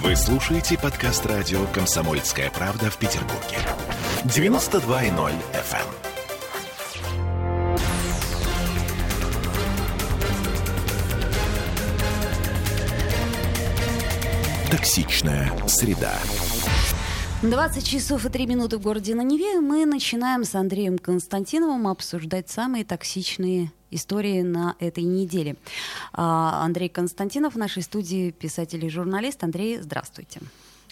Вы слушаете подкаст радио «Комсомольская правда» в Петербурге. 92.0 FM. Токсичная среда. 20 часов и 3 минуты в городе на Неве. Мы начинаем с Андреем Константиновым обсуждать самые токсичные истории на этой неделе. А, Андрей Константинов в нашей студии, писатель и журналист. Андрей, здравствуйте.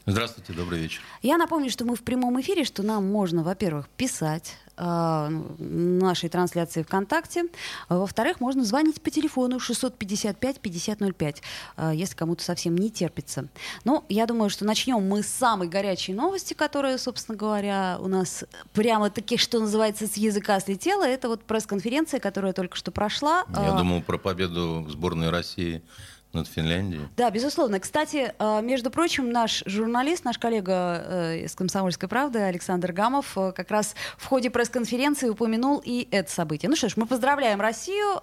Здравствуйте, добрый вечер. Я напомню, что мы в прямом эфире, что нам можно, во-первых, писать э, нашей трансляции ВКонтакте. Во-вторых, можно звонить по телефону 655-5005, э, если кому-то совсем не терпится. Ну, я думаю, что начнем мы с самой горячей новости, которая, собственно говоря, у нас прямо-таки, что называется, с языка слетела. Это вот пресс-конференция, которая только что прошла. Я э, думал про победу сборной России над Финляндией. Да, безусловно. Кстати, э, между прочим, наш журналист, наш коллега э, из «Комсомольской правды» Александр Гамов э, как раз в ходе пресс-конференции упомянул и это событие. Ну что ж, мы поздравляем Россию.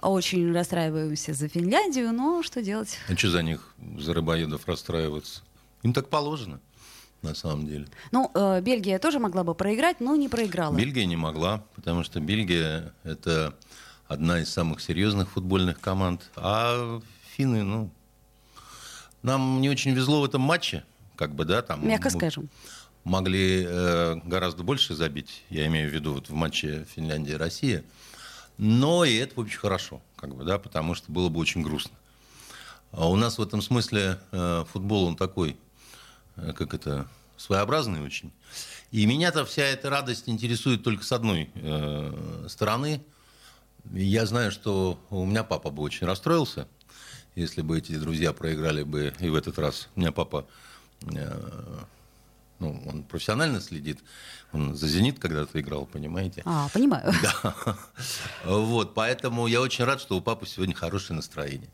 Очень расстраиваемся за Финляндию, но что делать? А что за них, за рыбоедов расстраиваться? Им так положено на самом деле. Ну, э, Бельгия тоже могла бы проиграть, но не проиграла. Бельгия не могла, потому что Бельгия — это одна из самых серьезных футбольных команд. А финны, ну, нам не очень везло в этом матче, как бы, да, там. Мягко скажем. Могли э, гораздо больше забить, я имею в виду вот в матче Финляндия-Россия. Но и это, общем, хорошо, как бы, да, потому что было бы очень грустно. А у нас в этом смысле э, футбол, он такой, э, как это, своеобразный очень. И меня-то вся эта радость интересует только с одной э, стороны – я знаю, что у меня папа бы очень расстроился, если бы эти друзья проиграли бы и в этот раз. У меня папа, э, ну, он профессионально следит, он за «Зенит» когда-то играл, понимаете? А, понимаю. Да. Вот, поэтому я очень рад, что у папы сегодня хорошее настроение.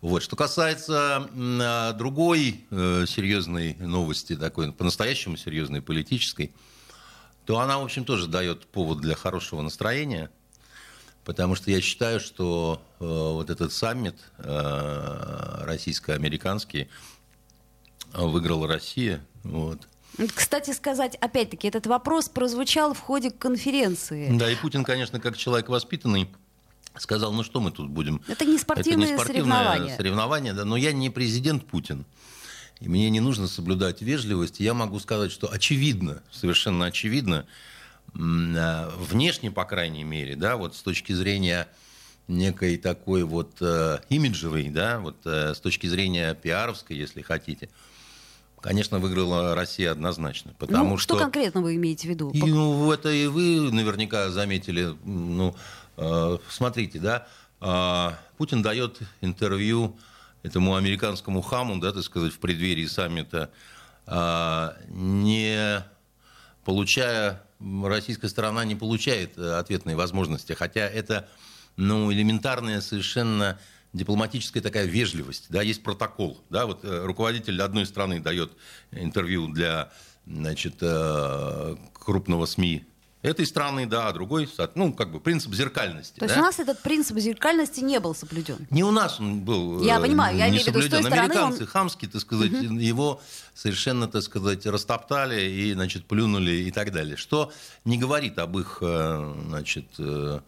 Вот, что касается э, другой э, серьезной новости, такой по-настоящему серьезной, политической, то она, в общем, тоже дает повод для хорошего настроения – Потому что я считаю, что э, вот этот саммит э, российско-американский выиграла Россия. Вот. Кстати сказать, опять-таки, этот вопрос прозвучал в ходе конференции. Да, и Путин, конечно, как человек воспитанный, сказал, ну что мы тут будем... Это не спортивные, Это не спортивное соревнования. соревнование, да, но я не президент Путин. И мне не нужно соблюдать вежливость. Я могу сказать, что очевидно, совершенно очевидно, Э, внешне, по крайней мере, да, вот с точки зрения некой такой вот э, имиджевой, да, вот э, с точки зрения пиаровской, если хотите, конечно, выиграла Россия однозначно. Потому ну, что, что конкретно вы имеете в виду? И, ну, это и вы наверняка заметили. Ну, э, смотрите, да, э, Путин дает интервью этому американскому хаму, да, так сказать, в преддверии саммита, э, не получая российская сторона не получает э, ответной возможности, хотя это ну, элементарная совершенно дипломатическая такая вежливость, да, есть протокол, да, вот э, руководитель одной страны дает интервью для, значит, э, крупного СМИ этой страны, да, а другой, ну, как бы принцип зеркальности. То есть да? у нас этот принцип зеркальности не был соблюден? Не у нас он был Я понимаю, я имею в виду, с той Американцы он... хамски, так сказать, угу. его совершенно, так сказать, растоптали и, значит, плюнули и так далее. Что не говорит об их, э, значит, э,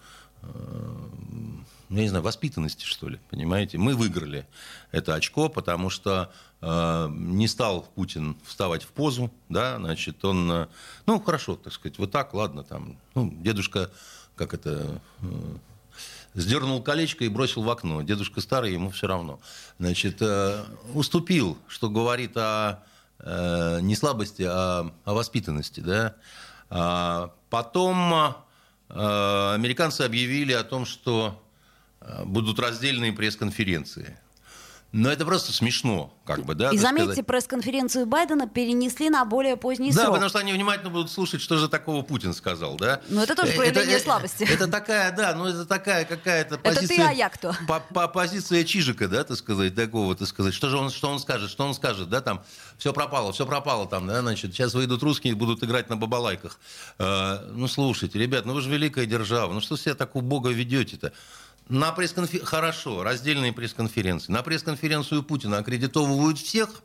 я не знаю, воспитанности, что ли, понимаете? Мы выиграли это очко, потому что э, не стал Путин вставать в позу, да, значит, он, э, ну, хорошо, так сказать, вот так, ладно, там, ну, дедушка, как это, э, сдернул колечко и бросил в окно. Дедушка старый, ему все равно. Значит, э, уступил, что говорит о э, не слабости, а о воспитанности, да. А потом э, американцы объявили о том, что Э, будут раздельные пресс-конференции. Но это просто смешно, как бы, да. И заметьте, пресс-конференцию Байдена перенесли на более поздний да, срок. Да, потому что они внимательно будут слушать, что же такого Путин сказал, да. Ну это тоже проявление это, слабости. Это, это такая, да, ну это такая какая-то позиция. Это ты, а я кто? По, по, позиция Чижика, да, так сказать, такого, так сказать. Что же он, что он скажет, что он скажет, да, там, все пропало, все пропало там, да, значит, сейчас выйдут русские и будут играть на бабалайках. Э, ну слушайте, ребят, ну вы же великая держава, ну что себя так убого ведете-то? На пресс-конференции... Хорошо, раздельные пресс-конференции. На пресс-конференцию Путина аккредитовывают всех,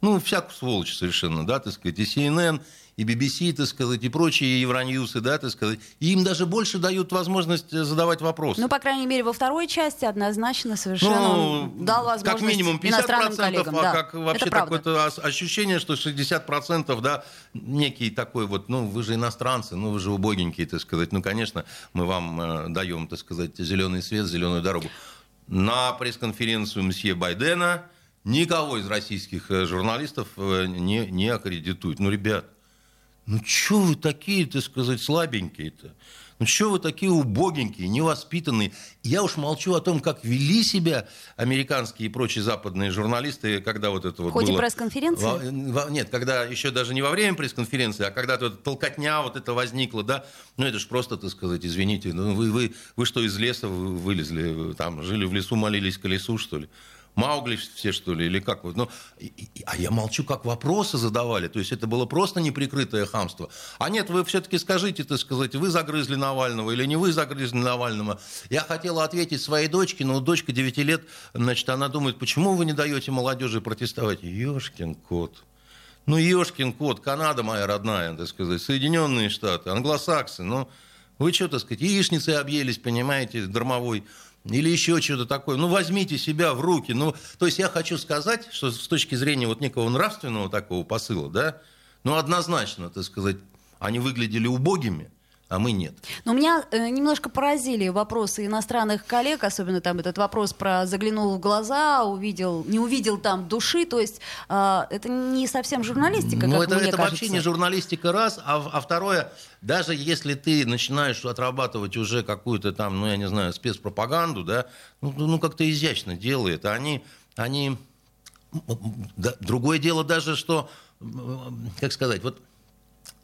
Ну, всякую сволочь совершенно, да, так сказать, и CNN, и BBC, так сказать, и прочие Евроньюсы, да, так сказать. И им даже больше дают возможность э, задавать вопросы. Ну, по крайней мере, во второй части однозначно совершенно ну, дал возможность как минимум 50%, иностранным коллегам. а да, как вообще такое-то ощущение, что 60%, да, некий такой вот, ну, вы же иностранцы, ну, вы же убогенькие, так сказать. Ну, конечно, мы вам э, даем, так сказать, зеленый свет, зеленую дорогу. На пресс-конференцию мсье Байдена никого из российских э, журналистов э, не, не аккредитуют. Ну, ребят, ну что вы такие, так сказать, слабенькие-то? Ну что вы такие убогенькие, невоспитанные? Я уж молчу о том, как вели себя американские и прочие западные журналисты, когда вот это вот В ходе было... пресс-конференции? Нет, когда еще даже не во время пресс-конференции, а когда вот толкотня вот это возникла, да, ну это же просто, так сказать, извините, ну вы, вы, вы что, из леса вылезли, там, жили в лесу, молились колесу, что ли? Маугли все, что ли, или как? Ну, и, и, а я молчу, как вопросы задавали. То есть это было просто неприкрытое хамство. А нет, вы все-таки скажите, так сказать, вы загрызли Навального или не вы загрызли Навального. Я хотела ответить своей дочке, но дочка 9 лет, значит, она думает, почему вы не даете молодежи протестовать? Ешкин кот. Ну, ешкин кот, Канада моя родная, так сказать, Соединенные Штаты, англосаксы, ну, вы что, так сказать, яичницей объелись, понимаете, дармовой или еще что-то такое. Ну, возьмите себя в руки. Ну, то есть я хочу сказать, что с точки зрения вот некого нравственного такого посыла, да, ну, однозначно, так сказать, они выглядели убогими, а мы нет. Но меня э, немножко поразили вопросы иностранных коллег, особенно там этот вопрос про заглянул в глаза, увидел, не увидел там души, то есть э, это не совсем журналистика, Ну, это, мне это кажется. вообще не журналистика раз, а, а второе, даже если ты начинаешь отрабатывать уже какую-то там, ну, я не знаю, спецпропаганду, да, ну, ну как-то изящно делает, а они, они, да, другое дело даже, что, как сказать, вот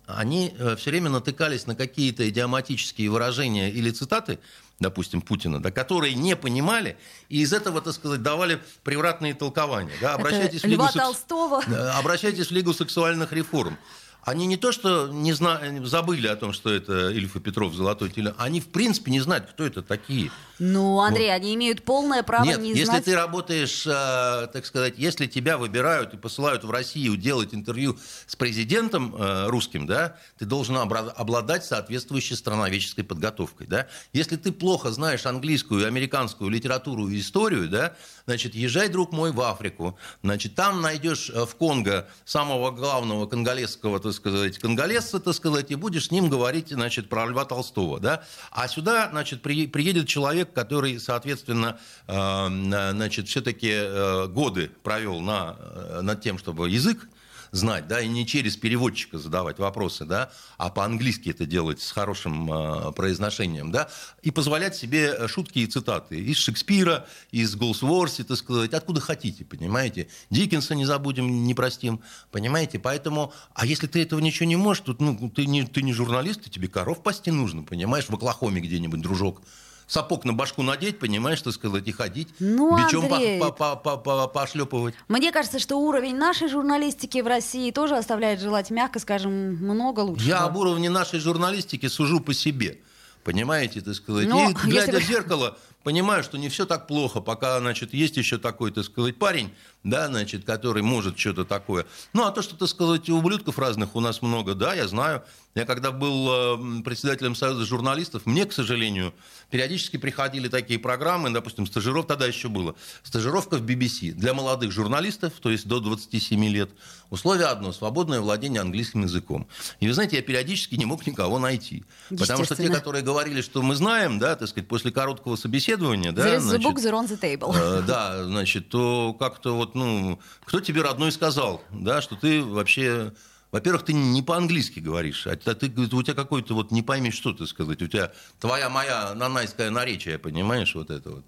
они э, все время натыкались на какие-то идиоматические выражения или цитаты, допустим, Путина, да, которые не понимали, и из этого, так сказать, давали превратные толкования. Да, обращайтесь, в Лигу секс... Толстого. обращайтесь в Лигу сексуальных реформ. Они не то, что не зна... забыли о том, что это Ильф и Петров золотой теле, они в принципе не знают, кто это такие. Ну, Андрей, вот. они имеют полное право Нет, не если знать. если ты работаешь, э, так сказать, если тебя выбирают и посылают в Россию делать интервью с президентом э, русским, да, ты должен обладать соответствующей страноведческой подготовкой, да. Если ты плохо знаешь английскую, американскую литературу и историю, да, значит, езжай, друг мой, в Африку, значит, там найдешь э, в Конго самого главного конголезского, так сказать, конголезца, так сказать, и будешь с ним говорить, значит, про Льва Толстого, да. А сюда, значит, при, приедет человек, который, соответственно, э, значит, все-таки э, годы провел на, э, над тем, чтобы язык знать, да, и не через переводчика задавать вопросы, да, а по-английски это делать с хорошим э, произношением, да, и позволять себе шутки и цитаты из Шекспира, из Голсворси, так сказать, откуда хотите, понимаете. Диккенса не забудем, не простим, понимаете. Поэтому, а если ты этого ничего не можешь, то ну, ты, не, ты не журналист, тебе коров пасти нужно, понимаешь, в Оклахоме где-нибудь, дружок сапог на башку надеть, понимаешь, что сказать, и ходить, ну, бичом Андрей, по, по, по, по, пошлепывать. Мне кажется, что уровень нашей журналистики в России тоже оставляет желать, мягко скажем, много лучше. Я об уровне нашей журналистики сужу по себе. Понимаете, так сказать. Но, и глядя в зеркало, понимаю, что не все так плохо, пока, значит, есть еще такой, так сказать, парень, да, значит, который может что-то такое. Ну, а то, что, так сказать, ублюдков разных у нас много, да, я знаю. Я когда был э, председателем Союза журналистов, мне, к сожалению, периодически приходили такие программы, допустим, стажировка тогда еще было, стажировка в BBC для молодых журналистов, то есть до 27 лет. Условие одно – свободное владение английским языком. И вы знаете, я периодически не мог никого найти. Потому что те, которые говорили, что мы знаем, да, так сказать, после короткого собеседования, да, значит, the book, they're on the table. Э, да, значит, то как-то вот, ну, кто тебе родной сказал, да, что ты вообще во-первых, ты не по-английски говоришь, а ты, у тебя какой-то вот не пойми, что ты сказать. У тебя твоя моя нанайское наречие, понимаешь, вот это вот.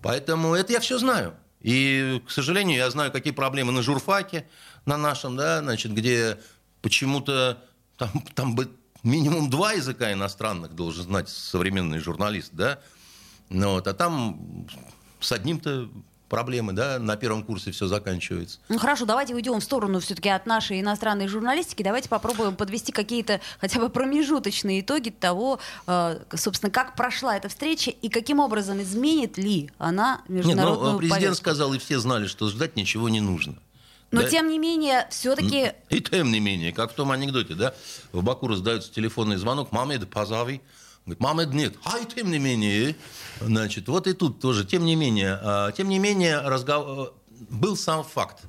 Поэтому это я все знаю. И, к сожалению, я знаю, какие проблемы на журфаке, на нашем, да, значит, где почему-то там, там бы минимум два языка иностранных должен знать современный журналист, да, ну, вот, а там с одним-то проблемы, да, на первом курсе все заканчивается. Ну хорошо, давайте уйдем в сторону все-таки от нашей иностранной журналистики. Давайте попробуем подвести какие-то хотя бы промежуточные итоги того, э, собственно, как прошла эта встреча и каким образом изменит ли она международную Нет, ну, президент повестку. сказал, и все знали, что ждать ничего не нужно. Но да? тем не менее, все-таки... И тем не менее, как в том анекдоте, да, в Баку раздается телефонный звонок, мамед, позови. Говорит, мамед нет. А и тем не менее, значит, вот и тут тоже, тем не менее, а, тем не менее, разговор... был сам факт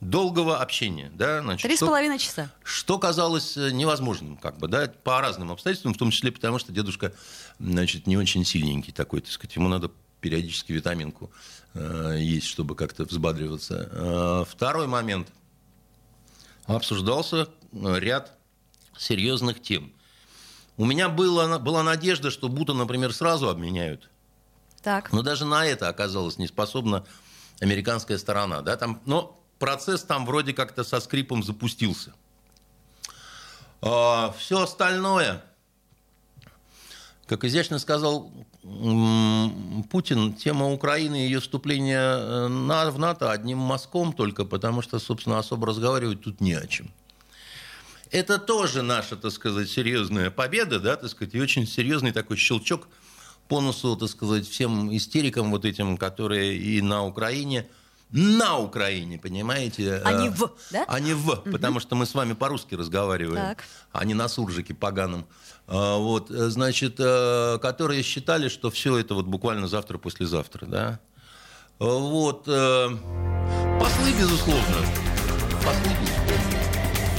долгого общения, да, значит, Три с половиной часа. что казалось э, невозможным, как бы, да, по разным обстоятельствам, в том числе потому, что дедушка, значит, не очень сильненький такой, так сказать, ему надо периодически витаминку э, есть, чтобы как-то взбадриваться. Э, второй момент. Обсуждался э, ряд серьезных тем. У меня было, была надежда, что Бута, например, сразу обменяют. Так. Но даже на это оказалась не способна американская сторона. Да? Там, но процесс там вроде как-то со скрипом запустился. все остальное, как изящно сказал Путин, тема Украины и ее вступления э, в НАТО одним мазком только, потому что, собственно, особо разговаривать тут не о чем. Это тоже наша, так сказать, серьезная победа, да, так сказать, и очень серьезный такой щелчок по носу, так сказать, всем истерикам вот этим, которые и на Украине, на Украине, понимаете? А не в, да? А не в, потому что мы с вами по-русски разговариваем, Так. а не на суржике поганом. А, Вот, э, значит, э, которые считали, что все это вот буквально завтра-послезавтра, да? Вот. э, Послы, безусловно. Послы, безусловно.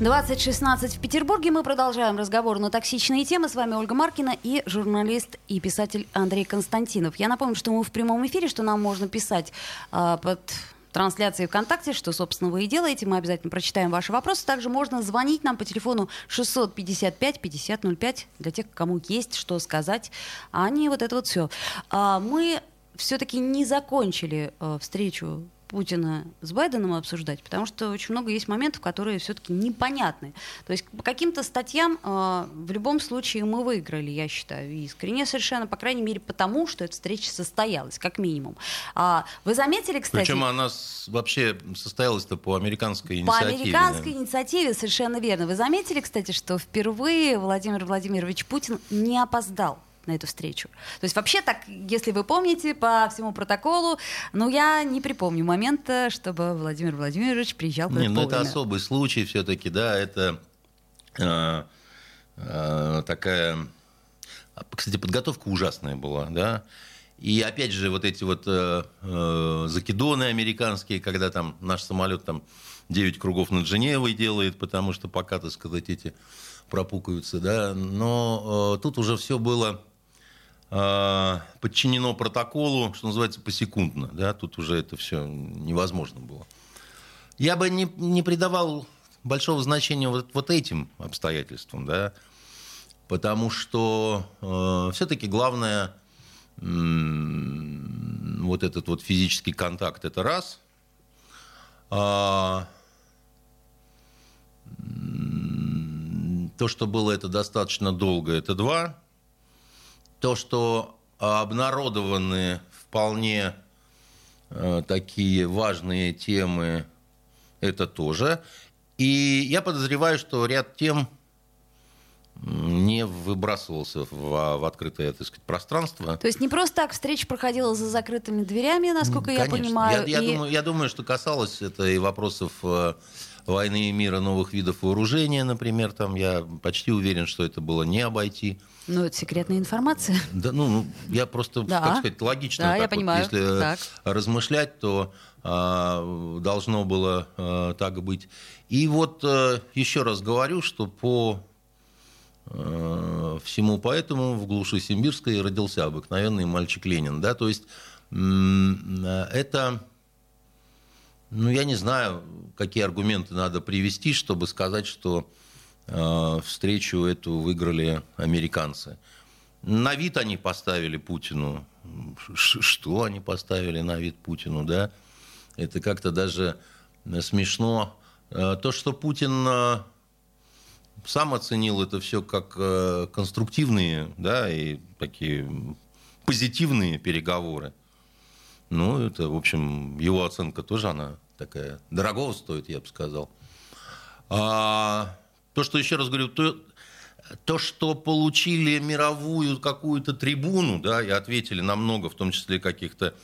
2016 в Петербурге. Мы продолжаем разговор на токсичные темы. С вами Ольга Маркина и журналист и писатель Андрей Константинов. Я напомню, что мы в прямом эфире, что нам можно писать а, под трансляцией ВКонтакте, что, собственно, вы и делаете. Мы обязательно прочитаем ваши вопросы. Также можно звонить нам по телефону 655-5005 для тех, кому есть что сказать, а не вот это вот все. мы все-таки не закончили э, встречу Путина с Байденом обсуждать, потому что очень много есть моментов, которые все-таки непонятны. То есть по каким-то статьям э, в любом случае мы выиграли, я считаю, искренне совершенно, по крайней мере, потому что эта встреча состоялась, как минимум. А, вы заметили, кстати... Причем она с- вообще состоялась-то по американской По инициативе. американской да. инициативе, совершенно верно. Вы заметили, кстати, что впервые Владимир Владимирович Путин не опоздал на эту встречу. То есть вообще так, если вы помните, по всему протоколу, ну, я не припомню момента, чтобы Владимир Владимирович приезжал Не, куда-то ну это особый случай все-таки, да, это э, э, такая... Кстати, подготовка ужасная была, да. И опять же, вот эти вот э, э, закидоны американские, когда там наш самолет там 9 кругов над Женевой делает, потому что пока, так сказать, эти пропукаются, да. Но э, тут уже все было подчинено протоколу, что называется, посекундно, да. Тут уже это все невозможно было. Я бы не, не придавал большого значения вот, вот этим обстоятельствам, да, потому что э, все-таки главное м, вот этот вот физический контакт это раз. А, то, что было это достаточно долго, это два. То, что обнародованы вполне э, такие важные темы, это тоже. И я подозреваю, что ряд тем не выбрасывался в, в открытое так сказать, пространство. То есть не просто так встреча проходила за закрытыми дверями, насколько я Конечно. понимаю. Я, я и- думаю, я думаю, что касалось это и вопросов войны и мира новых видов вооружения, например. Там я почти уверен, что это было не обойти. Ну, это секретная информация. Да, ну, ну, я просто, Да. так сказать, логично. Да, я вот, понимаю. Если э, Так. размышлять, то а, должно было а, так быть. И вот а, еще раз говорю, что по всему поэтому в глуши Симбирской родился обыкновенный мальчик Ленин. Да? То есть это, ну, я не знаю, какие аргументы надо привести, чтобы сказать, что встречу эту выиграли американцы. На вид они поставили Путину. Что они поставили на вид Путину, да? Это как-то даже э, смешно. Э, То, что Путин э, сам оценил это все как э, конструктивные, да, и такие позитивные переговоры. Ну, это, в общем, его оценка тоже, она такая дорогого стоит, я бы сказал. А, то, что, еще раз говорю, то, то, что получили мировую какую-то трибуну, да, и ответили на много, в том числе каких-то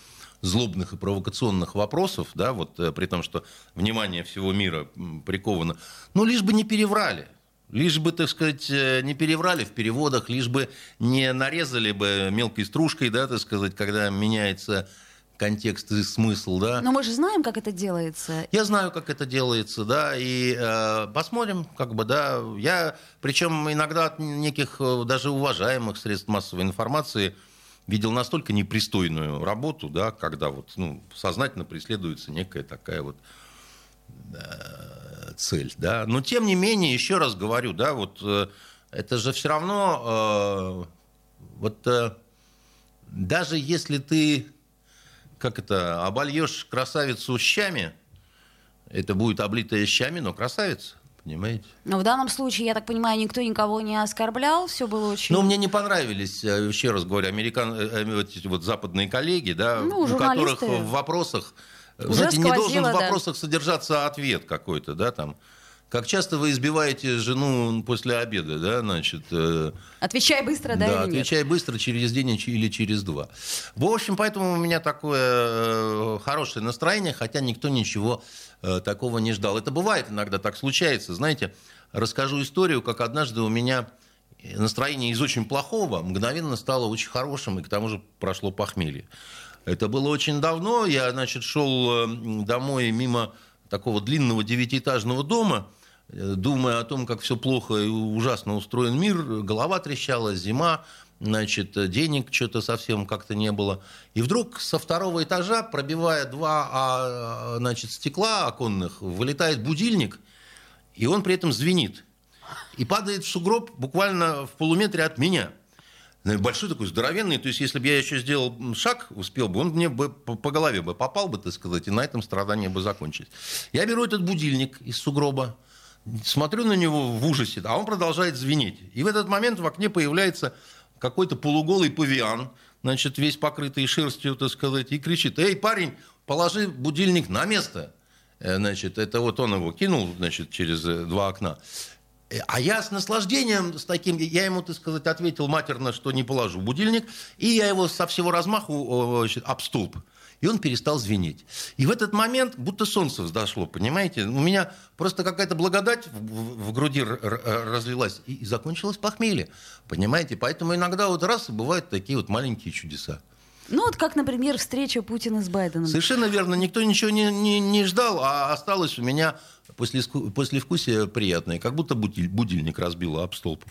злобных и провокационных вопросов, да, вот э, при том, что внимание всего мира приковано, ну, лишь бы не переврали. Лишь бы, так сказать, э, не переврали в переводах, лишь бы не нарезали бы мелкой стружкой, да, так сказать, когда меняется контекст и смысл, да. Но мы же знаем, как это делается. Я знаю, как это делается, да, и э, посмотрим, как бы, да. Я, причем иногда от неких э, даже уважаемых средств массовой информации видел настолько непристойную работу, да, когда вот, ну, сознательно преследуется некая такая вот э, цель, да. Но тем не менее, еще раз говорю, да, вот э, это же все равно, э, вот э, даже если ты как это, обольешь красавицу щами, это будет облитая щами, но красавица. Понимаете? Но в данном случае, я так понимаю, никто никого не оскорблял, все было очень... Ну, мне не понравились, э, еще раз говорю, американ... Э, э, вот, вот западные коллеги, да, ну, у которых в вопросах... Уже знаете, не должен в да. вопросах содержаться ответ какой-то, да, там. Как часто вы избиваете жену после обеда, да, значит... э, Отвечай быстро, да, да, или нет? отвечай быстро, через день или через два. В общем, поэтому у меня такое э, хорошее настроение, хотя никто ничего э, такого не ждал. Это бывает иногда, так случается. Знаете, расскажу историю, как однажды у меня настроение из очень плохого мгновенно стало очень хорошим, и к тому же прошло похмелье. Это было очень давно. Я, значит, шел э, домой мимо такого длинного девятиэтажного дома, э, думая о том, как все плохо и ужасно устроен мир, голова трещала, зима, значит, денег что-то совсем как-то не было. И вдруг со второго этажа, пробивая два а, значит, стекла оконных, вылетает будильник, и он при этом звенит. И падает в сугроб буквально в полуметре от меня. Ну, Большой такой, здоровенный. То есть, если бы я еще сделал шаг, успел бы, он мне бы по голове бы попал бы, так сказать, и на этом страдания бы закончились. Я беру этот будильник из сугроба, смотрю на него в ужасе, а он продолжает звенеть. И в этот момент в окне появляется какой-то полуголый павиан, значит, весь покрытый шерстью, так сказать, и кричит, эй, парень, положи будильник на место. Э, Значит, это вот он его кинул, значит, через э, два окна. Э, А я с наслаждением, с таким, я ему, так сказать, ответил матерно, что не положу будильник, и я его со всего размаху значит, об столб. И он перестал звенеть. И в этот момент будто солнце взошло, понимаете? У меня просто какая-то благодать в, в- груди разлилась, и, и закончилось похмелье, понимаете? Поэтому иногда вот раз и бывают такие вот маленькие чудеса. Ну, вот как, например, встреча Путина с Байденом. Совершенно верно. Никто ничего не, не, не ждал, а осталось у меня после, послевкусие приятное. Как будто будиль- будильник разбило об столб.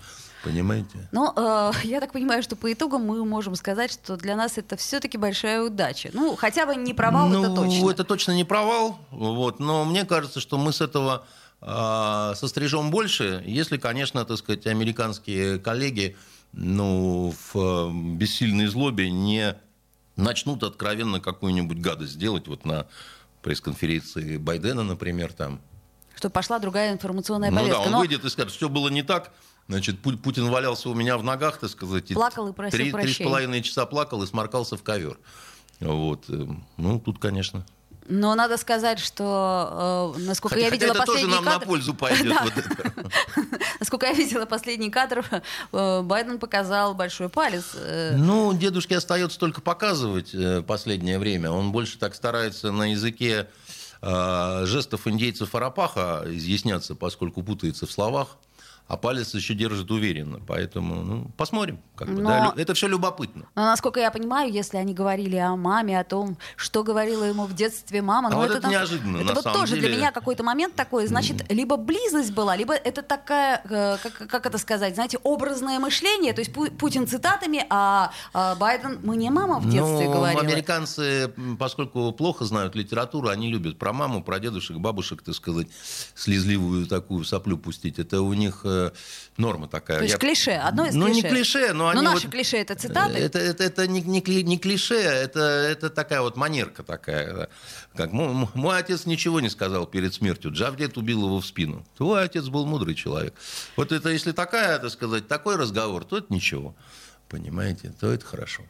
Понимаете? Но э, я так понимаю, что по итогам мы можем сказать, что для нас это все-таки большая удача. Ну, хотя бы не провал, ну, это точно. это точно не провал. Вот, но мне кажется, что мы с этого а, сострижем больше, если, конечно, так сказать, американские коллеги ну, в э, бессильной злобе не начнут откровенно какую-нибудь гадость делать вот на пресс-конференции Байдена, например, там. Что пошла другая информационная Ну да, повестка. он Но выйдет и скажет, все было не так. Значит, Пу- Путин валялся у меня в ногах, так сказать. Плакал и просил три, три с прощения. половиной часа плакал и сморкался в ковер. Вот. э, Ну, тут, конечно. Но надо сказать, что э, насколько Хотя, я хотя видела это тоже последний нам на кадр, пользу пойдет. Да. вот это. насколько я видела последний кадр, э, Байден показал большой палец. э, Ну, дедушке остается только показывать э, последнее время. Он больше так старается на языке э, жестов индейцев Арапаха изъясняться, поскольку путается в словах. А палец еще держит уверенно. Поэтому, ну, посмотрим. Как бы, Но- да. Это все любопытно. Но, насколько я понимаю, если они говорили о маме, о том, что говорила ему в детстве мама, А ну вот это, это неожиданно, Это вот тоже деле. для меня какой-то момент такой, значит, либо близость была, либо это такая, э, как, как это сказать, знаете, образное мышление, то есть Пу- Путин цитатами, а, а Байден мне мама в детстве Ну, говорила. американцы, поскольку плохо знают литературу, они любят про маму, про дедушек, бабушек, так сказать, слезливую такую соплю пустить. Это у них э, э, норма такая. То есть Я- клише, одно из ну, клише. не клише, но они Ну, наши вот- клише это цитаты. Это, это, это не, не, не клише, это, это такая вот манерка такая. Как, «Мо- мо- мой отец ничего не сказал перед смертью, Джавдет убил его в спину. Твой отец был мудрый человек. Вот это если такая, так сказать, такой разговор, то это ничего. Понимаете, то это хорошо.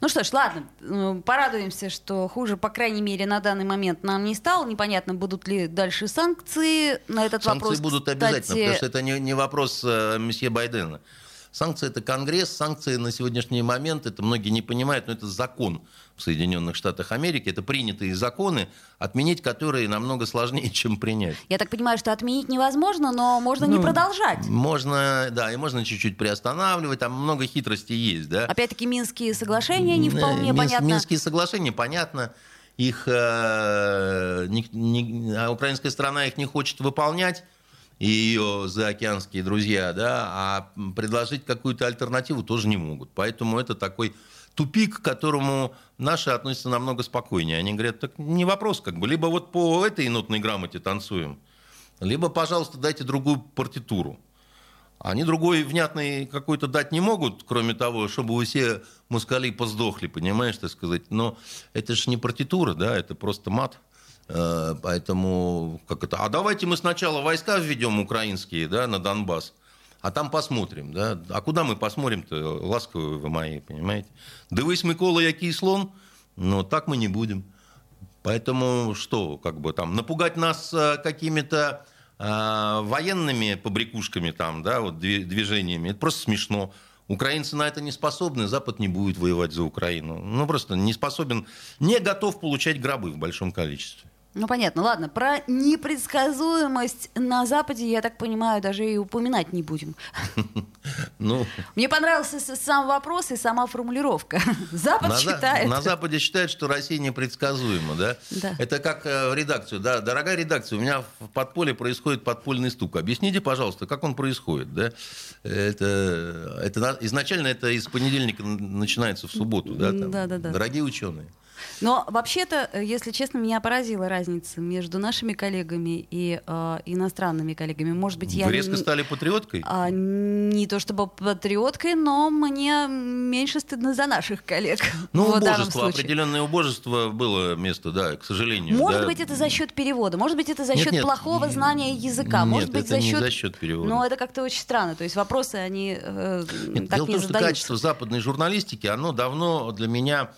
Ну что ж, ладно, порадуемся, что хуже, по крайней мере, на данный момент нам не стало. Непонятно, будут ли дальше санкции. На этот Санкции вопрос, будут кстати, обязательно, потому что это не, не вопрос э, месье Байдена. Санкции это Конгресс, санкции на сегодняшний момент, это многие не понимают, но это закон в Соединенных Штатах Америки, это принятые законы, отменить которые намного сложнее, чем принять. Я так понимаю, что отменить невозможно, но можно не Ну, продолжать. Можно, да, и можно чуть-чуть приостанавливать, там много хитростей есть, да. Опять-таки, Минские соглашения не вполне Минс- понятно. Минские соглашения, понятно, их э, ни- ни- а украинская сторона их не хочет выполнять, и ее заокеанские друзья, да, а предложить какую-то альтернативу тоже не могут. Поэтому это такой тупик, к которому наши относятся намного спокойнее. Они говорят, так не вопрос, как бы, либо вот по этой нотной грамоте танцуем, либо, пожалуйста, дайте другую партитуру. Они другой внятный какой-то дать не могут, кроме того, чтобы вы все мускали поздохли, понимаешь, так сказать. Но это же не партитура, да, это просто мат. Э, Поэтому, как это, а давайте мы сначала войска введем украинские, да, на Донбасс, а там посмотрим, да. А куда мы посмотрим-то, ласковые вы мои, понимаете? Дивись, Микола, який слон, но так мы не будем. Поэтому что, как бы там, напугать нас э, какими-то э, военными побрякушками там, да, вот дви- движениями, это просто смешно. Украинцы на это не способны, Запад не будет воевать за Украину. Ну, просто не способен, не готов получать гробы в большом количестве. Ну, понятно. Ладно, про непредсказуемость на Западе, я так понимаю, даже и упоминать не будем. Ну, Мне понравился сам вопрос и сама формулировка. Запад на, считает... на Западе считают, что Россия непредсказуема, да? Да. Это как э, в редакцию, да, дорогая редакция, у меня в подполе происходит подпольный стук. Объясните, пожалуйста, как он происходит, да? Это, это на- изначально это из понедельника начинается в субботу, да? там. Да-да-да. Дорогие ученые. Но вообще-то, э, если честно, меня поразила разница между нашими коллегами и э, иностранными коллегами. Может быть, я Вы резко н- стали патриоткой? а, не то чтобы патриоткой, но мне меньше стыдно за наших коллег. Ну, в убожество, определенное убожество было место, да, к сожалению. Может да. быть, это за счет перевода, может быть, это за Нет, счет нет, плохого и- знания языка, нет, может быть, это за не счет... за счет перевода. Но это как-то очень странно. То есть вопросы, они э, Нет, так дело в не том, что задаются. качество западной журналистики, оно давно для меня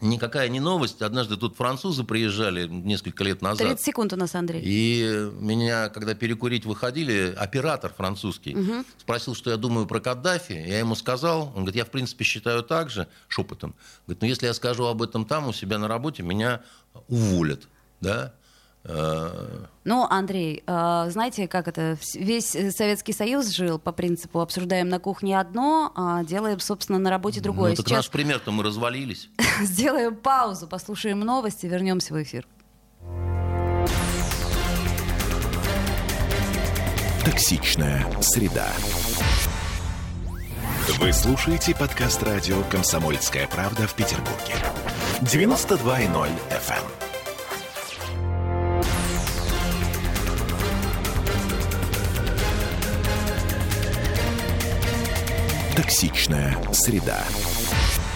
никакая не новость. Однажды тут французы приезжали несколько лет назад. 30 секунд у нас, Андрей. И меня, когда перекурить выходили, оператор французский спросил, что я думаю про Каддафи. Я ему сказал, он говорит, я в принципе считаю так же, шепотом. Говорит, ну если я скажу об этом там у себя на работе, меня уволят. Да? Ну, Андрей, э, знаете, как это? Весь э, Советский Союз жил по принципу обсуждаем на кухне одно, а делаем, собственно, на работе другое. Ну, так Сейчас наш пример-то мы развалились. сделаем паузу, послушаем новости, вернемся в эфир. Токсичная среда. Вы слушаете подкаст радио «Комсомольская правда» в Петербурге. 92.0 FM. Токсичная среда.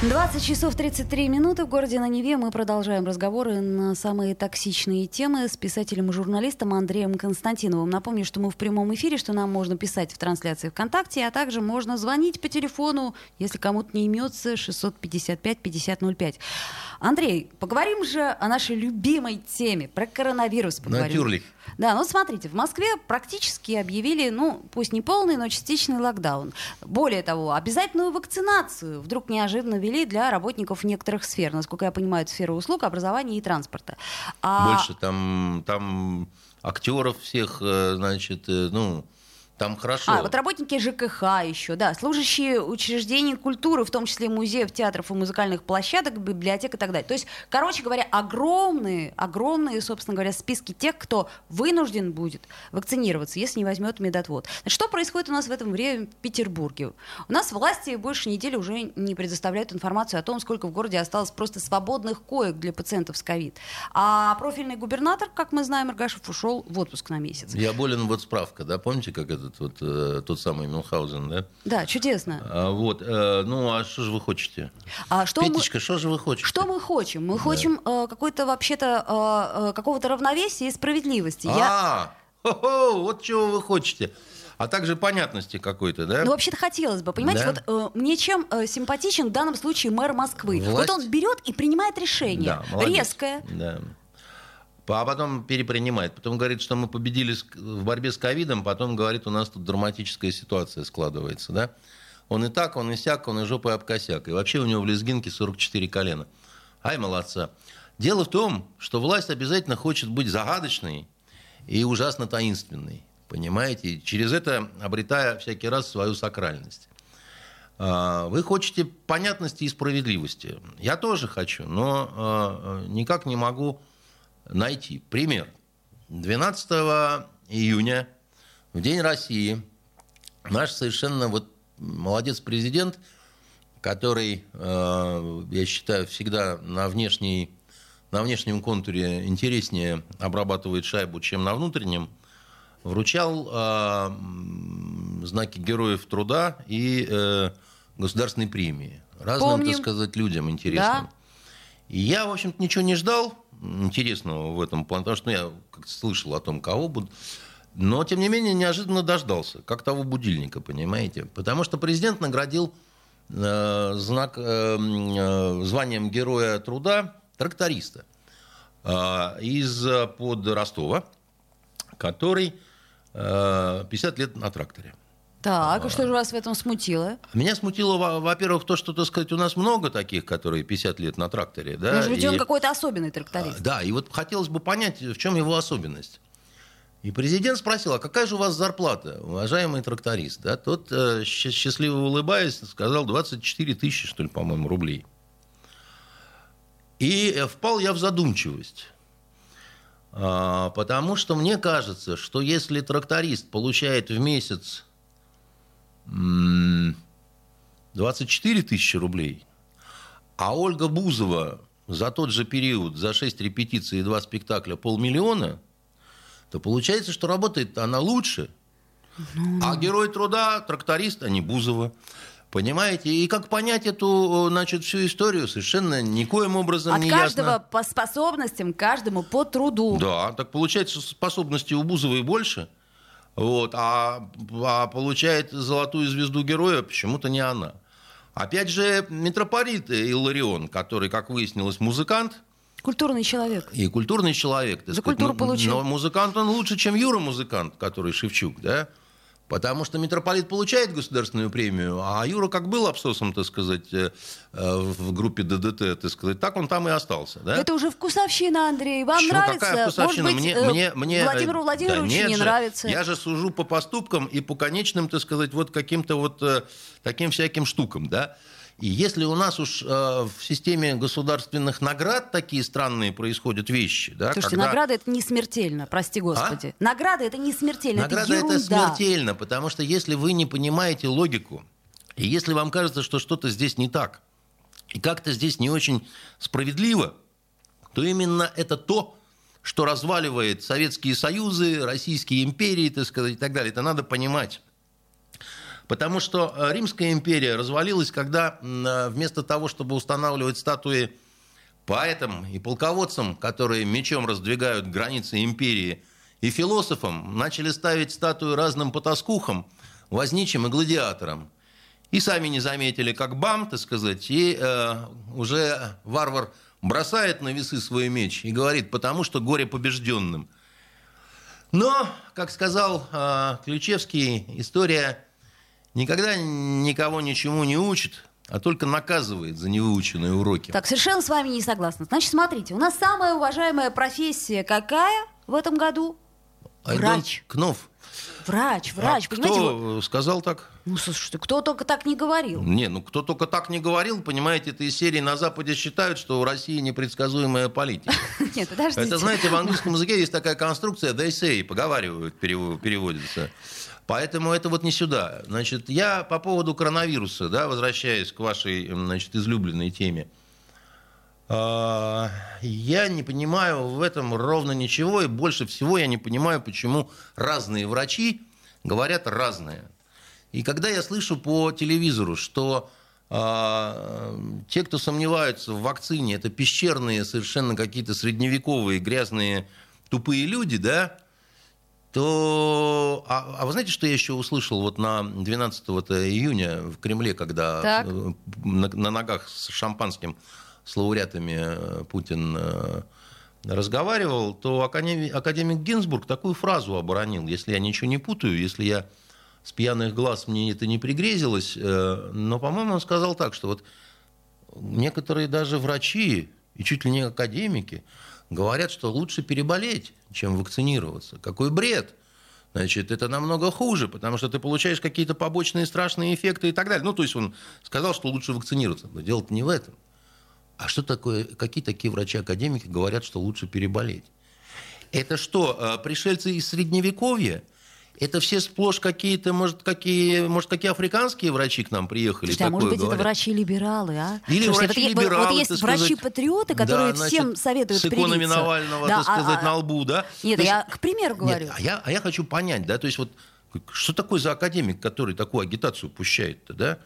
20 часов 33 минуты в городе на Неве. Мы продолжаем разговоры на самые токсичные темы с писателем и журналистом Андреем Константиновым. Напомню, что мы в прямом эфире, что нам можно писать в трансляции ВКонтакте, а также можно звонить по телефону, если кому-то не имется, 655-5005. Андрей, поговорим же о нашей любимой теме, про коронавирус поговорим. Натюрлих. Да, ну смотрите, в Москве практически объявили, ну, пусть не полный, но частичный локдаун. Более того, обязательную вакцинацию вдруг неожиданно ввели для работников некоторых сфер. Насколько я понимаю, это сфера услуг, образования и транспорта. А- Больше там, там актеров всех, э, значит, э, ну, там хорошо. А, вот работники ЖКХ еще, да, служащие учреждений культуры, в том числе музеев, театров и музыкальных площадок, библиотек и так далее. То есть, короче говоря, огромные, огромные, собственно говоря, списки тех, кто вынужден будет вакцинироваться, если не возьмет медотвод. Значит, что происходит у нас в этом время в Петербурге? У нас власти больше недели уже не предоставляют информацию о том, сколько в городе осталось просто свободных коек для пациентов с ковид. А профильный губернатор, как мы знаем, Иргашев, ушел в отпуск на месяц. Я болен, вот справка, да, помните, как этот этот вот, э, тот самый Мюнхгаузен, да? Да, чудесно. А, вот, э, ну, а что же вы хотите? А что Петечка, мы... что же вы хотите? Что мы хотим? Мы хотим э, какой-то вообще-то э, э, какого-то равновесия и справедливости. Я... А, хо-хо, вот чего вы хотите. А также понятности какой-то, да? Ну, вообще-то хотелось бы, понимаете, Да. вот э, мне чем э, симпатичен в данном случае мэр Москвы? Власть. Вот он берет и принимает решение. Да, молодец. резкое. Да. А потом перепринимает. Потом говорит, что мы победили в борьбе с ковидом, потом говорит, у нас тут драматическая ситуация складывается, да? Он и так, он и сяк, он и жопой об косяк. И вообще у него в лезгинке 44 колена. Ай, молодца. Дело в том, что власть обязательно хочет быть загадочной и ужасно таинственной. Понимаете? Через это обретая всякий раз свою сакральность. А, Вы хотите понятности и справедливости. Я тоже хочу, но а, никак не могу найти. Пример. 12 июня, в День России, наш совершенно вот молодец президент, который, э, я считаю, всегда на, внешней, на внешнем контуре интереснее обрабатывает шайбу, чем на внутреннем, вручал э, знаки героев труда и э, государственной премии. Разным, Помним. так сказать, людям интересным. Да. И я, в общем-то, ничего не ждал интересного в этом плане, потому что ну, я как-то слышал о том, кого будут. Но, тем не менее, неожиданно дождался, как того будильника, понимаете? Потому что президент наградил э, знак, э, э, званием Героя труда тракториста э, из э, под Ростова, который э, 50 лет на тракторе. Так, и что же вас в этом смутило? Меня смутило, во- во-первых, то, что, так сказать, у нас много таких, которые 50 лет на тракторе. Да, Может быть, и- он какой-то особенный тракторист. а, Да, и вот хотелось бы понять, в чем его особенность. И президент спросил, а какая же у вас зарплата, уважаемый тракторист? Да, тот, э, счастливо улыбаясь, сказал 24 тысячи, что ли, по-моему, рублей. И э, впал я в задумчивость. А, Потому что мне кажется, что если тракторист получает в месяц 24 тысячи рублей, а Ольга Бузова за тот же период, за 6 репетиций и 2 спектакля полмиллиона, то получается, что работает она лучше. А герой труда, тракторист, а не Бузова. Понимаете? И как понять эту, значит, всю историю, совершенно никоим образом От не каждого ясно. по способностям, каждому по труду. Да, так получается, способностей у Бузовой больше. Вот, а, а получает золотую звезду героя почему-то не она. Опять же, митрополит Илларион, который, как выяснилось, музыкант Культурный человек. и культурный человек. За сказать. культуру Но- получил. Но музыкант он лучше, чем Юра музыкант, который Шевчук, да? Потому что митрополит получает государственную премию, а Юра как был абсосом, так сказать, э, э, в группе ДДТ, так сказать, так он там и остался, да? Это уже вкусовщина, Андрей. Вам Что, нравится? какая вкусовщина? Может быть, мне, э, мне, мне, Владимиру да Владимировичу нет не же. нравится. Я же сужу по поступкам и по конечным, так сказать, вот каким-то вот таким всяким штукам, да. И если у нас уж э, в системе государственных наград такие странные происходят вещи, да, Слушайте, когда- А? награда это не смертельно, прости господи. Награда это не смертельно, Награда это это ерунда. смертельно, потому что если вы не понимаете логику, и если вам кажется, что что-то здесь не так, и как-то здесь не очень справедливо, то именно это то, что разваливает Советские Союзы, Российские империи, так сказать, и так далее. Это надо понимать. Потому что э, Римская империя развалилась, когда э, вместо того, чтобы устанавливать статуи поэтам и полководцам, которые мечом раздвигают границы империи, и философам, начали ставить статуи разным потаскухам, возничим и гладиаторам. И сами не заметили, как бам, так сказать, и э, уже варвар бросает на весы свой меч и говорит, потому что горе побежденным. Но, как сказал э, Ключевский, история никогда никого ничему не учит, а только наказывает за невыученные уроки. Так, совершенно с вами не согласна. Значит, смотрите, у нас самая уважаемая профессия какая в этом году? Врач. Кнов. Врач, врач. А Понимаете, вот- кто сказал так? Ну, слушайте, кто только так не говорил. Не, ну кто только так не говорил, понимаете, это из серии на Западе считают, что у России непредсказуемая политика. Нет, подождите. Это, знаете, в английском языке есть такая конструкция, they say, поговаривают, перев- переводится. Поэтому это вот не сюда. Значит, я по поводу коронавируса, да, возвращаясь к вашей, значит, излюбленной теме. А, Я не понимаю в этом ровно ничего, и больше всего я не понимаю, почему разные врачи говорят разное. И когда я слышу по телевизору, что а, те, кто сомневаются в вакцине, это пещерные, совершенно какие-то средневековые, грязные, тупые люди, да, то... А, а вы знаете, что я еще услышал вот на 12 июня в Кремле, когда Так. э, на, на ногах с шампанским с лауреатами э, Путин э, разговаривал, то академик, академик Гинзбург такую фразу оборонил, если я ничего не путаю, если я с пьяных глаз мне это не пригрезилось, но, по-моему, он сказал так, что вот некоторые даже врачи и чуть ли не академики говорят, что лучше переболеть, чем вакцинироваться. Какой бред! Значит, это намного хуже, потому что ты получаешь какие-то побочные страшные эффекты и так далее. Ну, то есть он сказал, что лучше вакцинироваться. Но дело-то не в этом. А что такое, какие такие врачи-академики говорят, что лучше переболеть? Это что, э, пришельцы из Средневековья? Это все сплошь какие-то, может, какие, может, какие африканские врачи к нам приехали? Слушайте, а может быть, это говорят? врачи-либералы, а? Или врачи-либералы, вот есть врачи-патриоты, которые Да, всем значит, советуют С иконами привиться. Навального, Да, так сказать, а- на лбу, да? Нет, То есть- я к примеру говорю. Нет, а я, а я хочу понять, да, то есть вот что такое за академик, который такую агитацию пущает-то, да?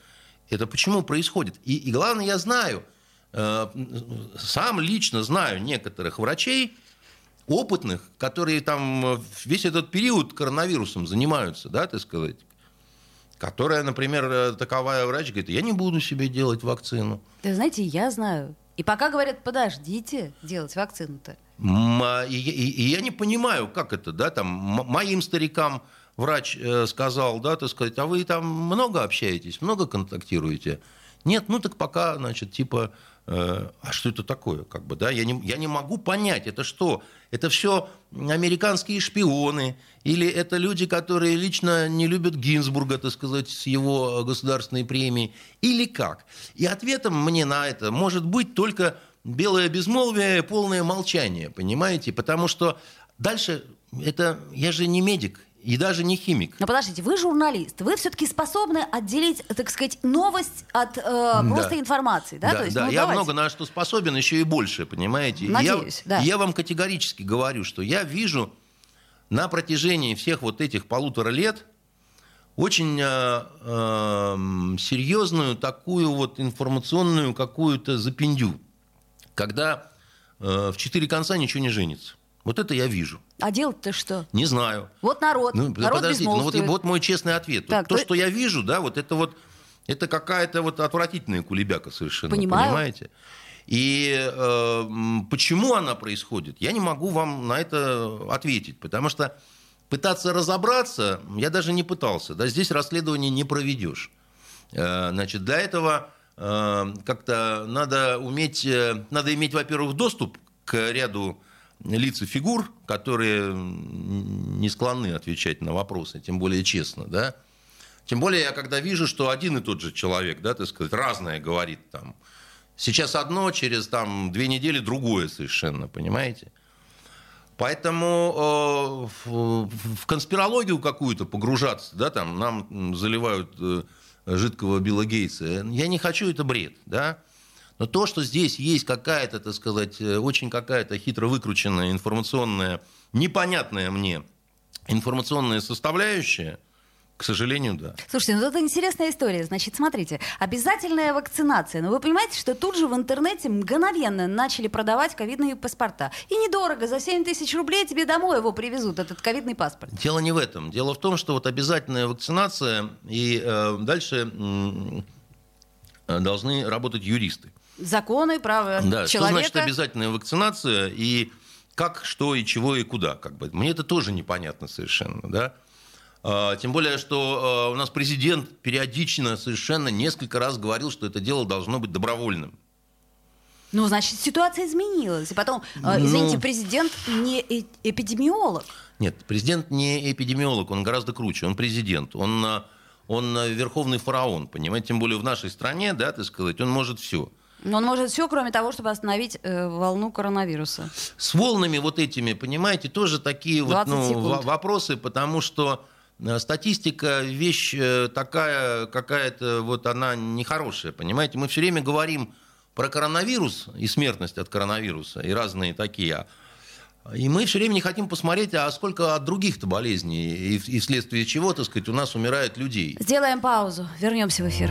Это почему происходит? И, и главное, я знаю, э, сам лично знаю некоторых врачей, опытных, которые там э, весь этот период коронавирусом занимаются, да, так сказать, которая, например, э, таковая врач говорит, я не буду себе делать вакцину. Да знаете, я знаю. И пока говорят, подождите делать вакцину-то. И, и- и я не понимаю, как это, да, там, моим старикам врач э, сказал, да, так сказать, а вы там много общаетесь, много контактируете? Нет, ну так пока, значит, типа, а что это такое, как бы, да, я не, я не могу понять, это что? Это все американские шпионы, или это люди, которые лично не любят Гинзбурга, так сказать, с его государственной премией, или как? И ответом мне на это может быть только белое безмолвие, полное молчание, понимаете? Потому что дальше это я же не медик и даже не химик. Но подождите, вы журналист, вы все-таки способны отделить, так сказать, новость от э, просто информации, да? Да, То есть, да, ну, я давайте. много на что способен, еще и больше, понимаете? Надеюсь, я, да. я вам категорически говорю, что я вижу на протяжении всех вот этих полутора лет очень э, эм, серьезную такую вот информационную какую-то запиндю, когда э, в четыре конца ничего не женится. Вот это я вижу. А делать-то что? Не знаю. Вот народ. Ну, народ подождите, ну вот, вот мой честный ответ. Так, то, то- что я вижу, да, вот это вот, это какая-то вот отвратительная кулебяка совершенно, Понимаю. понимаете? И э, почему она происходит, я не могу вам на это ответить, потому что пытаться разобраться, я даже не пытался, да, здесь расследование не проведешь. Э, Значит, для этого э, как-то надо уметь, э, надо иметь, во-первых, доступ к ряду лиц и фигур, которые не склонны отвечать на вопросы, тем более честно, да. Тем более я когда вижу, что один и тот же человек, да, так сказать, разное говорит там. Сейчас одно, через там две недели другое совершенно, понимаете? Поэтому э, в, в конспирологию какую-то погружаться, да, там нам заливают э, жидкого Билла Гейтса. Я не хочу, это бред, да. Но то, что здесь есть какая-то, так сказать, э, очень какая-то хитро выкрученная информационная, непонятная мне информационная составляющая, к сожалению, да. Слушайте, ну это интересная история. Значит, смотрите, обязательная вакцинация. Но вы понимаете, что тут же в интернете мгновенно начали продавать ковидные паспорта. И недорого, за 7 тысяч рублей тебе домой его привезут, этот ковидный паспорт. Дело не в этом. Дело в том, что вот обязательная вакцинация, и э, дальше э, должны работать юристы. Законы, права Да, что значит человека. обязательная вакцинация и как, что и чего и куда, как бы. Мне это тоже непонятно совершенно, да. А, Тем более, что а, у нас президент периодично совершенно несколько раз говорил, что это дело должно быть добровольным. Ну, значит, ситуация изменилась. И потом, э, Ну. извините, президент не э- эпидемиолог. Нет, президент не эпидемиолог, он гораздо круче, он президент, он, а, он а, верховный фараон, понимаете, тем более в нашей стране, да, так сказать, он может все. Но он может все, кроме того, чтобы остановить э, волну коронавируса. С волнами вот этими, понимаете, тоже такие вот 20 ну, секунд. во- вопросы, потому что э, статистика вещь э, такая, какая-то вот она нехорошая, понимаете. Мы все время говорим про коронавирус и смертность от коронавируса и разные такие. И мы все время не хотим посмотреть, а сколько от других-то болезней, и, и вследствие чего, так сказать, у нас умирает людей. Сделаем паузу. Вернемся в эфир.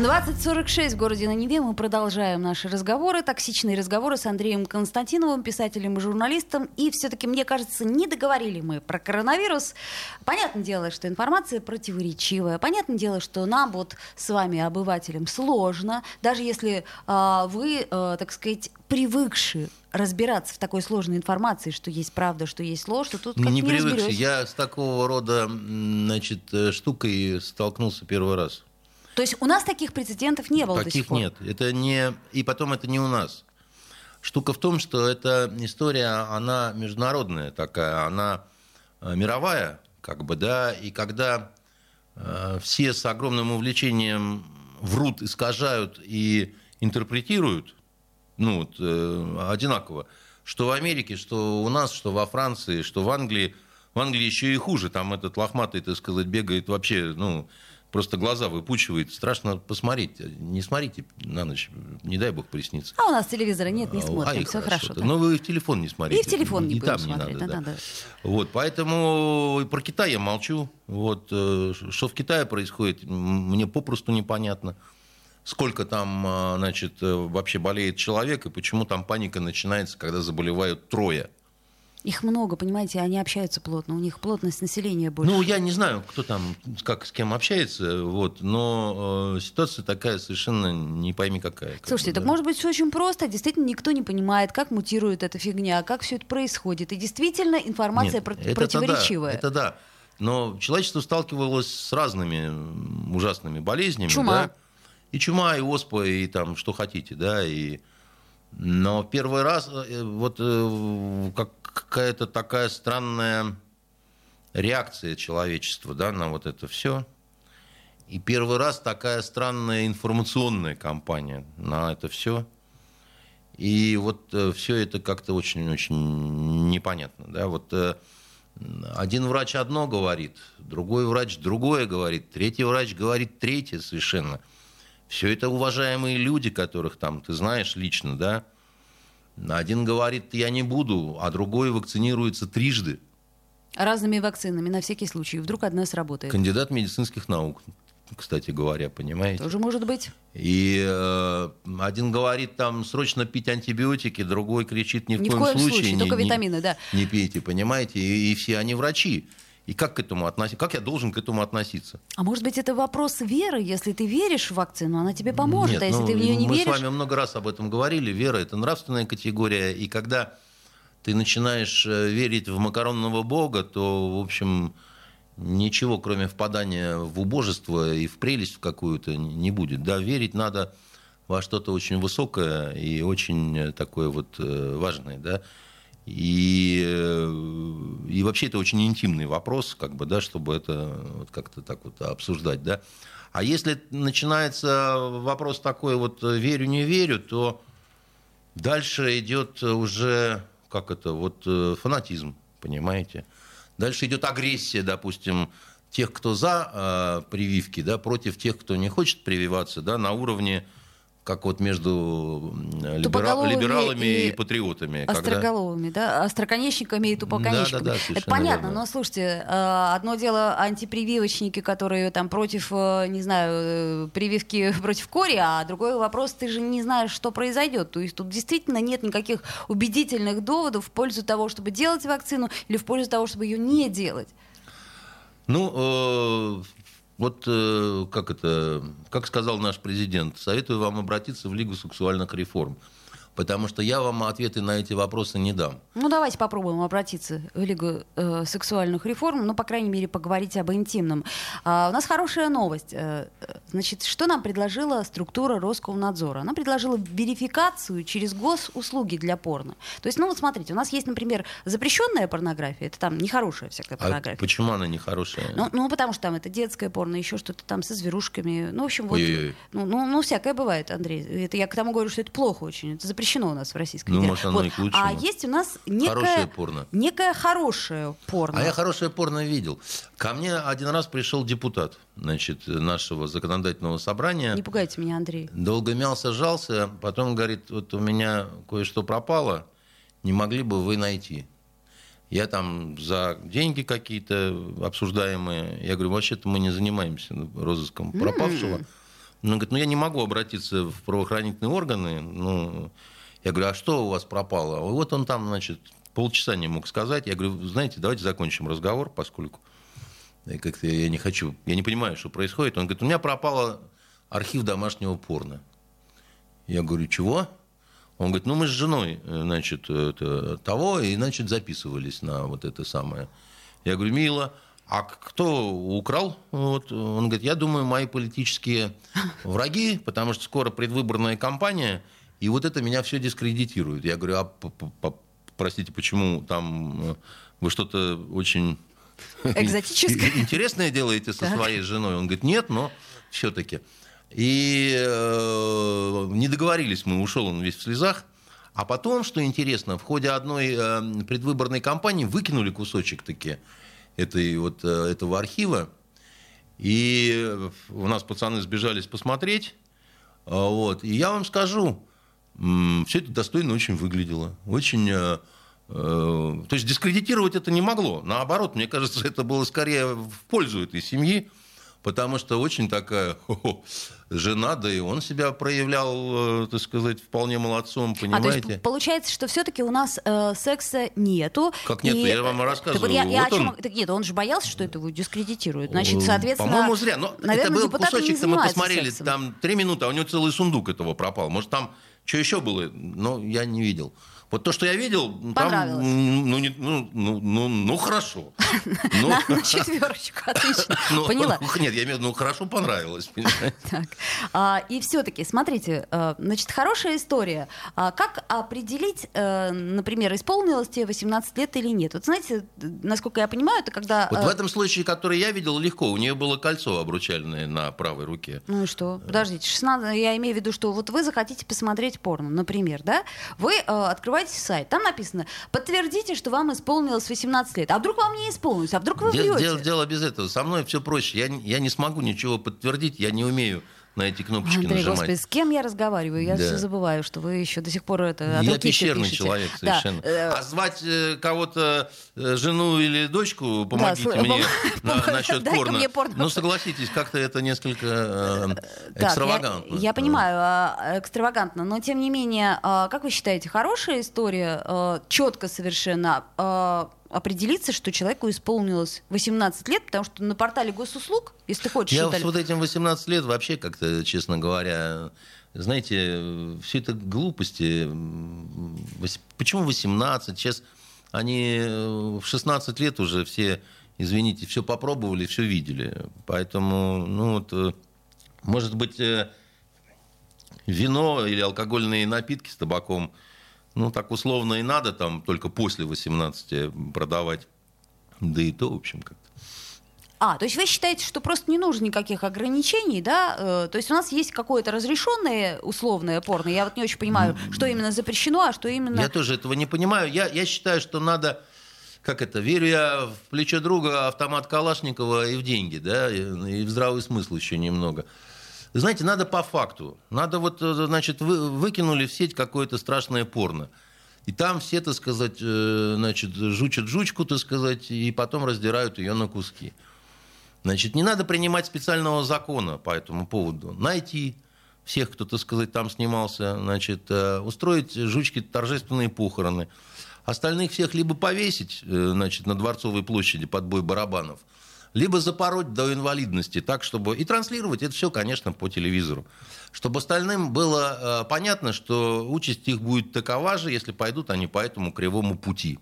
2046 в городе на Неве. Мы продолжаем наши разговоры, токсичные разговоры с Андреем Константиновым, писателем и журналистом. И все-таки, мне кажется, не договорили мы про коронавирус. Понятное дело, что информация противоречивая. Понятное дело, что нам вот с вами, обывателям, сложно. Даже если э, вы, э, так сказать, привыкшие разбираться в такой сложной информации, что есть правда, что есть ложь, что тут как не не привыкший. Я с такого рода значит, э, штукой столкнулся первый раз. То есть у нас таких прецедентов не было до сих Таких пор. нет. Это не... И потом это не у нас. Штука в том, что эта история, она международная такая, она э, мировая, как бы, да, и когда э, все с огромным увлечением врут, искажают и интерпретируют, ну, вот, э, одинаково, что в Америке, что у нас, что во Франции, что в Англии, в Англии еще и хуже, там этот лохматый, так сказать, бегает вообще, ну, просто глаза выпучивает, страшно посмотреть, не смотрите на ночь, не дай бог приснится. А у нас телевизора нет, не А, смотрим, и все хорошо. Но вы в телефон не смотрите. И в телефон не И будем там не смотреть, надо, да, да. да, да. Вот, поэтому и про Китай я молчу. Вот, э, что в Китае происходит, мне попросту непонятно. Сколько там, а, значит, э, вообще болеет человек, и почему там паника начинается, когда заболевают трое. Их много, понимаете, они общаются плотно, у них плотность населения больше. Ну, я не знаю, кто там, как с кем общается, вот, но э, ситуация такая совершенно не пойми какая. как Слушайте, бы, так да. может быть все очень просто, действительно никто не понимает, как мутирует эта фигня, как все это происходит. И действительно информация Нет, про- это-то противоречивая. Да, это да. Но человечество сталкивалось с разными ужасными болезнями. Чума. да. И чума, и оспа, и там что хотите, да. И... Но первый раз э, вот э, как какая-то такая странная реакция человечества да, на вот это все. И первый раз такая странная информационная кампания на это все. И вот все это как-то очень-очень непонятно. Да? Вот э, один врач одно говорит, другой врач другое говорит, третий врач говорит третье совершенно. Все это уважаемые люди, которых там ты знаешь лично, да. Один говорит, я не буду, а другой вакцинируется трижды. Разными вакцинами, на всякий случай. Вдруг одна сработает. Кандидат медицинских наук, кстати говоря, понимаете. Тоже может быть. И э, один говорит там срочно пить антибиотики, другой кричит ни в, Ни в коем, коем случае, случае, не, только не- витамины, да. не пейте, понимаете, и, и все они врачи. И как к этому относиться? Как я должен к этому относиться? А может быть, это вопрос веры? Если ты веришь в вакцину, она тебе поможет. Нет, а если ну, ты в нее не мы веришь, с вами много раз об этом говорили. Вера – это нравственная категория. И когда ты начинаешь э, верить в макаронного бога, то, в общем, ничего, кроме впадания в убожество и в прелесть какую-то, не будет. Да, верить надо во что-то очень высокое и очень э, такое вот э, важное, да. И, э, и вообще это очень интимный вопрос, как бы, да, чтобы это вот как-то так вот обсуждать, да. А если начинается вопрос такой вот э, верю, не верю, то дальше идет уже, как это, вот э, фанатизм, понимаете. Дальше идет агрессия, допустим, тех, кто за э, прививки, да, против тех, кто не хочет прививаться, да, на уровне как вот между либера- либералами и, и патриотами. когда- Остроголовыми, да, остроконечниками и тупоконечниками. Да-да-да, Это совершенно понятно, верно. но слушайте, э, одно дело антипрививочники, которые там против, э, не знаю, э, прививки против кори, а другой вопрос, ты же не знаешь, что произойдет. То есть тут действительно нет никаких убедительных доводов в пользу того, чтобы делать вакцину или в пользу того, чтобы ее не делать. Ну, вот э, как это, как сказал наш президент, советую вам обратиться в Лигу сексуальных реформ. Потому что я вам ответы на эти вопросы не дам. Ну, давайте попробуем обратиться в Лигу э, сексуальных реформ, ну, по крайней мере, поговорить об интимном. А, у нас хорошая новость. Э, значит, что нам предложила структура Роскомнадзора? Она предложила верификацию через госуслуги для порно. То есть, ну, вот смотрите, у нас есть, например, запрещенная порнография, это там нехорошая всякая А порнография. почему она нехорошая? Ну, ну, потому что там это детское порно, еще что-то там со зверушками. Ну, в общем, вот. Ну, ну, ну, всякое бывает, Андрей. Это я к тому говорю, что это плохо очень. Это запрещено у нас в Российской Ну, Федерации. может, оно и к лучшему. А есть у нас некое... Хорошее порно. Некое хорошее порно. А я хорошее порно видел. Ко мне один раз пришел депутат значит, нашего законодательного собрания. Не пугайте меня, Андрей. Долго мялся, жался, потом говорит, вот у меня кое-что пропало, не могли бы вы найти? Я там за деньги какие-то обсуждаемые, я говорю, вообще-то мы не занимаемся розыском пропавшего. Он говорит, ну я не могу обратиться в правоохранительные органы. Ну, я говорю, а что у вас пропало? Вот он там, значит, полчаса не мог сказать. Я говорю, знаете, давайте закончим разговор, поскольку я как-то я не хочу, я не понимаю, что происходит. Он говорит, у меня пропал архив домашнего порно. Я говорю, чего? Он говорит, ну мы с женой, э, значит, это, того, и, значит, записывались на вот это самое. Я говорю, мило, а кто украл? Вот. Он говорит, я думаю, мои политические враги, потому что скоро предвыборная кампания, и вот это меня все дискредитирует. Я говорю, а простите, почему там э, вы что-то очень Экзотическое. интересное делаете со своей женой? Он говорит, нет, но все-таки. И э, не договорились мы, ушел он весь в слезах. А потом, что интересно, в ходе одной э, предвыборной кампании выкинули кусочек таки этой, вот, э, этого архива. И у нас пацаны сбежались посмотреть. А, Вот. И я вам скажу, все это достойно очень выглядело. Очень... э, э, То есть дискредитировать это не могло. Наоборот, мне кажется, это было скорее в пользу этой семьи, потому что очень такая хо-хо, жена, да и он себя проявлял, э, так сказать, вполне молодцом, А, то понимаете? есть получается, что все-таки у нас э, секса нету. Как нет? и- Я вам Так рассказываю. вот я, я Вот о чем- он. так нет, он же боялся, что это его дискредитирует. Значит, соответственно, По-моему, зря. Но наверное, это был кусочек, мы посмотрели, сексом. там три минуты, а у него целый сундук этого пропал. Может, там что еще было, но я не видел. Вот то, что я видел, там, ну, не- ну, ну, ну, ну, хорошо. Ну, На, на четверочку, отлично. ну, Поняла. Нет, я имею в виду, ну, хорошо понравилось. Так. А, и все-таки, смотрите, э, значит, хорошая история. А как определить, э, например, исполнилось тебе 18 лет или нет? Вот знаете, насколько я понимаю, это когда... Вот э, в этом случае, который я видел, легко. У нее было кольцо обручальное на правой руке. Ну и что? Подождите, 16, я имею в виду, что вот вы захотите посмотреть порно, например, да? Вы э, открываете сайт, там написано, подтвердите, что вам исполнилось 18 лет. А вдруг вам не исполнилось? А вдруг вы Дело, врете? дело- дело без этого. Со мной все проще. Я, я не смогу ничего подтвердить, я не умею на эти кнопочки Андрей, нажимать. господи, с кем я разговариваю? Я Да. все забываю, что вы еще до сих пор это Я пещерный пишете. человек Да, совершенно. э, А звать э, кого-то, э, жену или дочку, помогите сл- мне пом- на- насчет порно. мне порно. Ну, согласитесь, как-то это несколько э, экстравагантно. Я, я понимаю, а, экстравагантно, но тем не менее, а, как вы считаете, хорошая история, четко совершенно а, определиться, что человеку исполнилось 18 лет, потому что на портале госуслуг, если ты хочешь Я что-то... с вот этим 18 лет вообще как-то, честно говоря, знаете, все это глупости. Почему 18? Сейчас они э, в 16 лет уже все, извините, все попробовали, все видели. Поэтому, ну вот, э, может быть, э, вино или алкогольные напитки с табаком, ну, так условно и надо там только после 18 продавать. Да и то, в общем, как-то. А, то есть вы считаете, что просто не нужно никаких ограничений, да? Э, То есть у нас есть какое-то разрешенное условное порно. Я вот не очень понимаю, что именно запрещено, а что именно... Я тоже этого не понимаю. Я, я считаю, что надо, как это, верю я в плечо друга автомат Калашникова и в деньги, да, и, и в здравый смысл еще немного. Знаете, надо по факту. Надо вот, э, значит, вы, выкинули в сеть какое-то страшное порно. И там все, так сказать, э, значит, жучат жучку, так сказать, и потом раздирают ее на куски. Значит, не надо принимать специального закона по этому поводу. Найти всех, кто, так сказать, там снимался, значит, э, устроить жучки торжественные похороны. Остальных всех либо повесить, значит, на Дворцовой площади под бой барабанов, либо запороть до инвалидности, так, чтобы... И транслировать это все, конечно, по телевизору. Чтобы остальным было э, понятно, что участь их будет такова же, если пойдут они по этому кривому пути.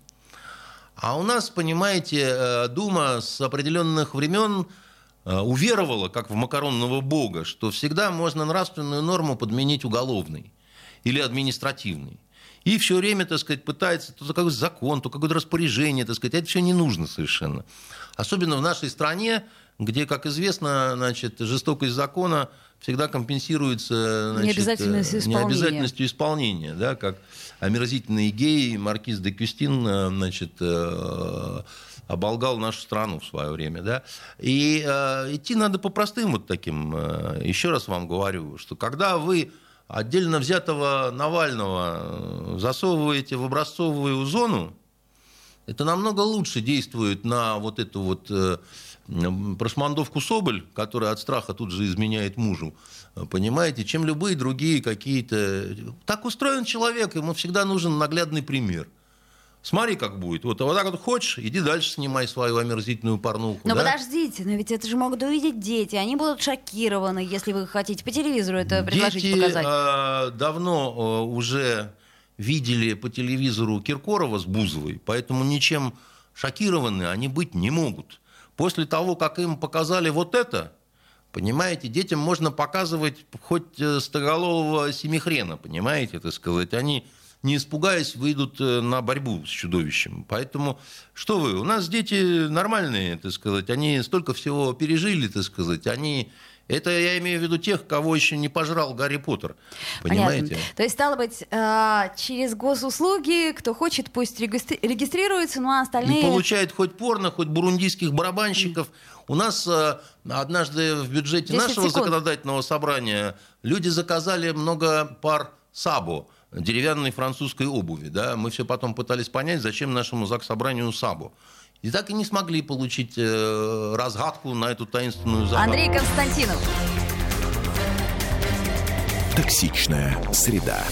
А у нас, понимаете, э, Дума с определенных времен э, уверовала, как в макаронного бога, что всегда можно нравственную норму подменить уголовной или административной. И все время, так сказать, пытается то какой-то закон, то какое-то распоряжение, так сказать. Это все не нужно совершенно. Особенно в нашей стране, где, как известно, значит, жестокость закона всегда компенсируется значит, необязательностью исполнения. необязательностью исполнения, да, как омерзительный гей Маркиз де Кюстин значит, э, оболгал нашу страну в свое время. Да? И э, идти надо по простым вот таким, э, еще раз вам говорю, что когда вы отдельно взятого Навального засовываете в образцовую зону, это намного лучше действует на вот эту вот прошмандовку Соболь, которая от страха тут же изменяет мужу, понимаете, чем любые другие какие-то... Так устроен человек, ему всегда нужен наглядный пример. Смотри, как будет. Вот, а вот так вот хочешь, иди дальше снимай свою омерзительную порнуху. Но да? подождите, но ведь это же могут увидеть дети. Они будут шокированы, если вы хотите по телевизору это предложить дети, показать. Э, давно э, уже видели по телевизору Киркорова с Бузовой, поэтому ничем шокированы они быть не могут. После того, как им показали вот это, понимаете, детям можно показывать хоть э, стоголового семихрена, понимаете, так сказать. Они, не испугаясь, выйдут э, на борьбу с чудовищем. Поэтому, что вы, у нас дети нормальные, так сказать, они столько всего пережили, так сказать, они это я имею в виду тех, кого еще не пожрал Гарри Поттер. Понимаете? Понятно. То есть, стало быть, э, через госуслуги, кто хочет, пусть регистрируется, ну а остальные... И получает хоть порно, хоть бурундийских барабанщиков. У нас э, однажды в бюджете нашего секунд. законодательного собрания люди заказали много пар сабо деревянной французской обуви. Да? Мы все потом пытались понять, зачем нашему заксобранию сабо. И так и не смогли получить э, разгадку на эту таинственную загадку. Андрей Константинов. Токсичная среда.